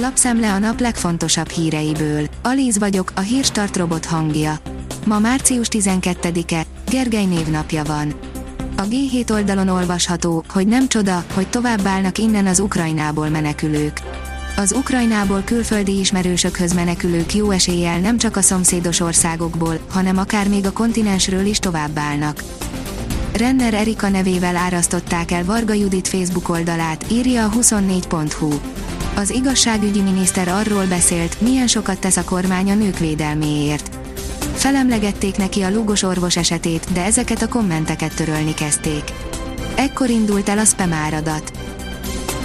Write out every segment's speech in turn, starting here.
Lapszemle a nap legfontosabb híreiből. Alíz vagyok, a hírstart robot hangja. Ma március 12-e, Gergely névnapja van. A G7 oldalon olvasható, hogy nem csoda, hogy tovább állnak innen az Ukrajnából menekülők. Az Ukrajnából külföldi ismerősökhöz menekülők jó eséllyel nem csak a szomszédos országokból, hanem akár még a kontinensről is tovább állnak. Renner Erika nevével árasztották el Varga Judit Facebook oldalát, írja a 24.hu. Az igazságügyi miniszter arról beszélt, milyen sokat tesz a kormány a nők védelméért. Felemlegették neki a lúgos orvos esetét, de ezeket a kommenteket törölni kezdték. Ekkor indult el a spam áradat.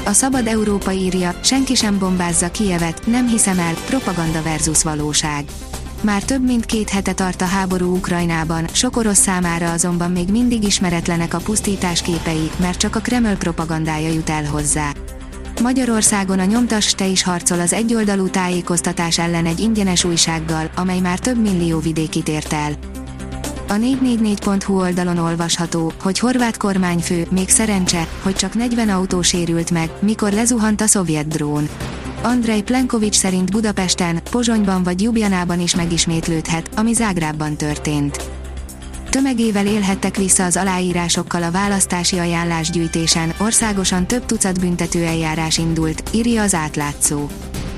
A Szabad Európa írja, senki sem bombázza Kievet, nem hiszem el, propaganda versus valóság. Már több mint két hete tart a háború Ukrajnában, sok orosz számára azonban még mindig ismeretlenek a pusztítás képei, mert csak a Kreml propagandája jut el hozzá. Magyarországon a nyomtas te is harcol az egyoldalú tájékoztatás ellen egy ingyenes újsággal, amely már több millió vidékit ért el. A 444.hu oldalon olvasható, hogy horvát kormányfő, még szerencse, hogy csak 40 autó sérült meg, mikor lezuhant a szovjet drón. Andrei Plenkovics szerint Budapesten, Pozsonyban vagy Jubjanában is megismétlődhet, ami Zágrában történt. Tömegével élhettek vissza az aláírásokkal a választási ajánlásgyűjtésen, országosan több tucat büntető eljárás indult, írja az átlátszó.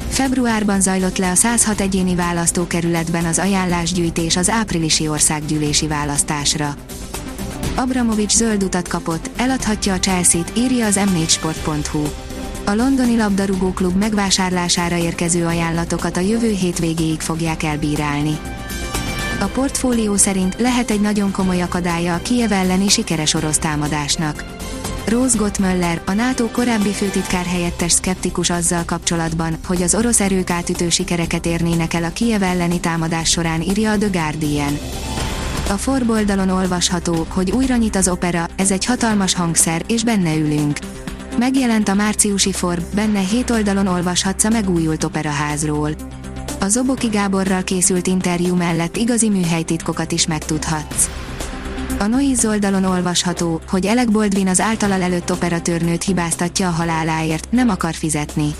Februárban zajlott le a 106 egyéni választókerületben az ajánlásgyűjtés az áprilisi országgyűlési választásra. Abramovics zöld utat kapott, eladhatja a Chelsea-t, írja az m4sport.hu. A londoni labdarúgó klub megvásárlására érkező ajánlatokat a jövő hétvégéig fogják elbírálni. A portfólió szerint lehet egy nagyon komoly akadálya a Kiev elleni sikeres orosz támadásnak. Rose Gottmöller, a NATO korábbi főtitkár helyettes szkeptikus azzal kapcsolatban, hogy az orosz erők átütő sikereket érnének el a Kiev elleni támadás során írja a The Guardian. A forboldalon olvasható, hogy újra nyit az opera, ez egy hatalmas hangszer, és benne ülünk. Megjelent a márciusi Forb, benne hét oldalon olvashatsz a megújult operaházról. A Zoboki Gáborral készült interjú mellett igazi műhelytitkokat is megtudhatsz. A Noiz oldalon olvasható, hogy Alec Baldwin az általa előtt operatőrnőt hibáztatja a haláláért, nem akar fizetni.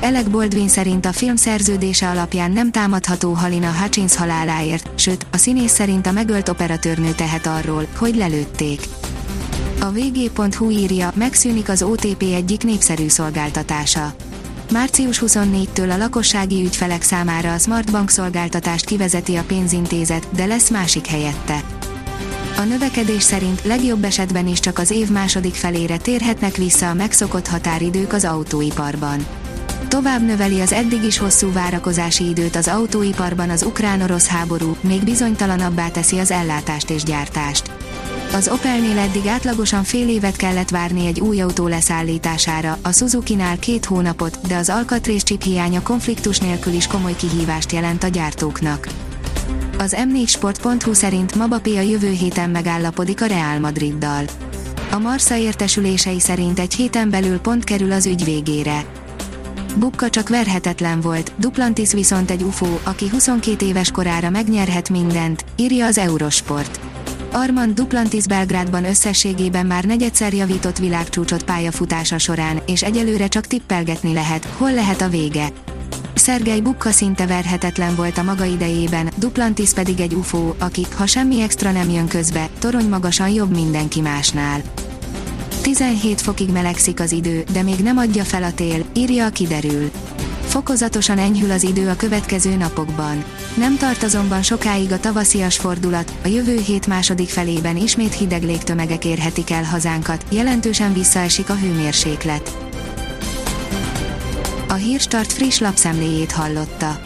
Alec Baldwin szerint a film szerződése alapján nem támadható Halina Hutchins haláláért, sőt, a színész szerint a megölt operatőrnő tehet arról, hogy lelőtték. A vg.hu írja, megszűnik az OTP egyik népszerű szolgáltatása. Március 24-től a lakossági ügyfelek számára a Smartbank szolgáltatást kivezeti a pénzintézet, de lesz másik helyette. A növekedés szerint legjobb esetben is csak az év második felére térhetnek vissza a megszokott határidők az autóiparban. Tovább növeli az eddig is hosszú várakozási időt az autóiparban az ukrán-orosz háború, még bizonytalanabbá teszi az ellátást és gyártást. Az Opelnél eddig átlagosan fél évet kellett várni egy új autó leszállítására, a Suzuki-nál két hónapot, de az alkatrészcsip hiánya konfliktus nélkül is komoly kihívást jelent a gyártóknak. Az m4sport.hu szerint Mbappé a jövő héten megállapodik a Real Madriddal. A Marsza értesülései szerint egy héten belül pont kerül az ügy végére. Bukka csak verhetetlen volt, Duplantis viszont egy UFO, aki 22 éves korára megnyerhet mindent, írja az Eurosport. Armand Duplantis Belgrádban összességében már negyedszer javított világcsúcsot pályafutása során, és egyelőre csak tippelgetni lehet, hol lehet a vége. Szergej Bukka szinte verhetetlen volt a maga idejében, Duplantis pedig egy UFO, aki, ha semmi extra nem jön közbe, torony magasan jobb mindenki másnál. 17 fokig melegszik az idő, de még nem adja fel a tél, írja a kiderül. Fokozatosan enyhül az idő a következő napokban. Nem tart azonban sokáig a tavaszias fordulat, a jövő hét második felében ismét hideg légtömegek érhetik el hazánkat, jelentősen visszaesik a hőmérséklet. A Hírstart friss lapszemléjét hallotta.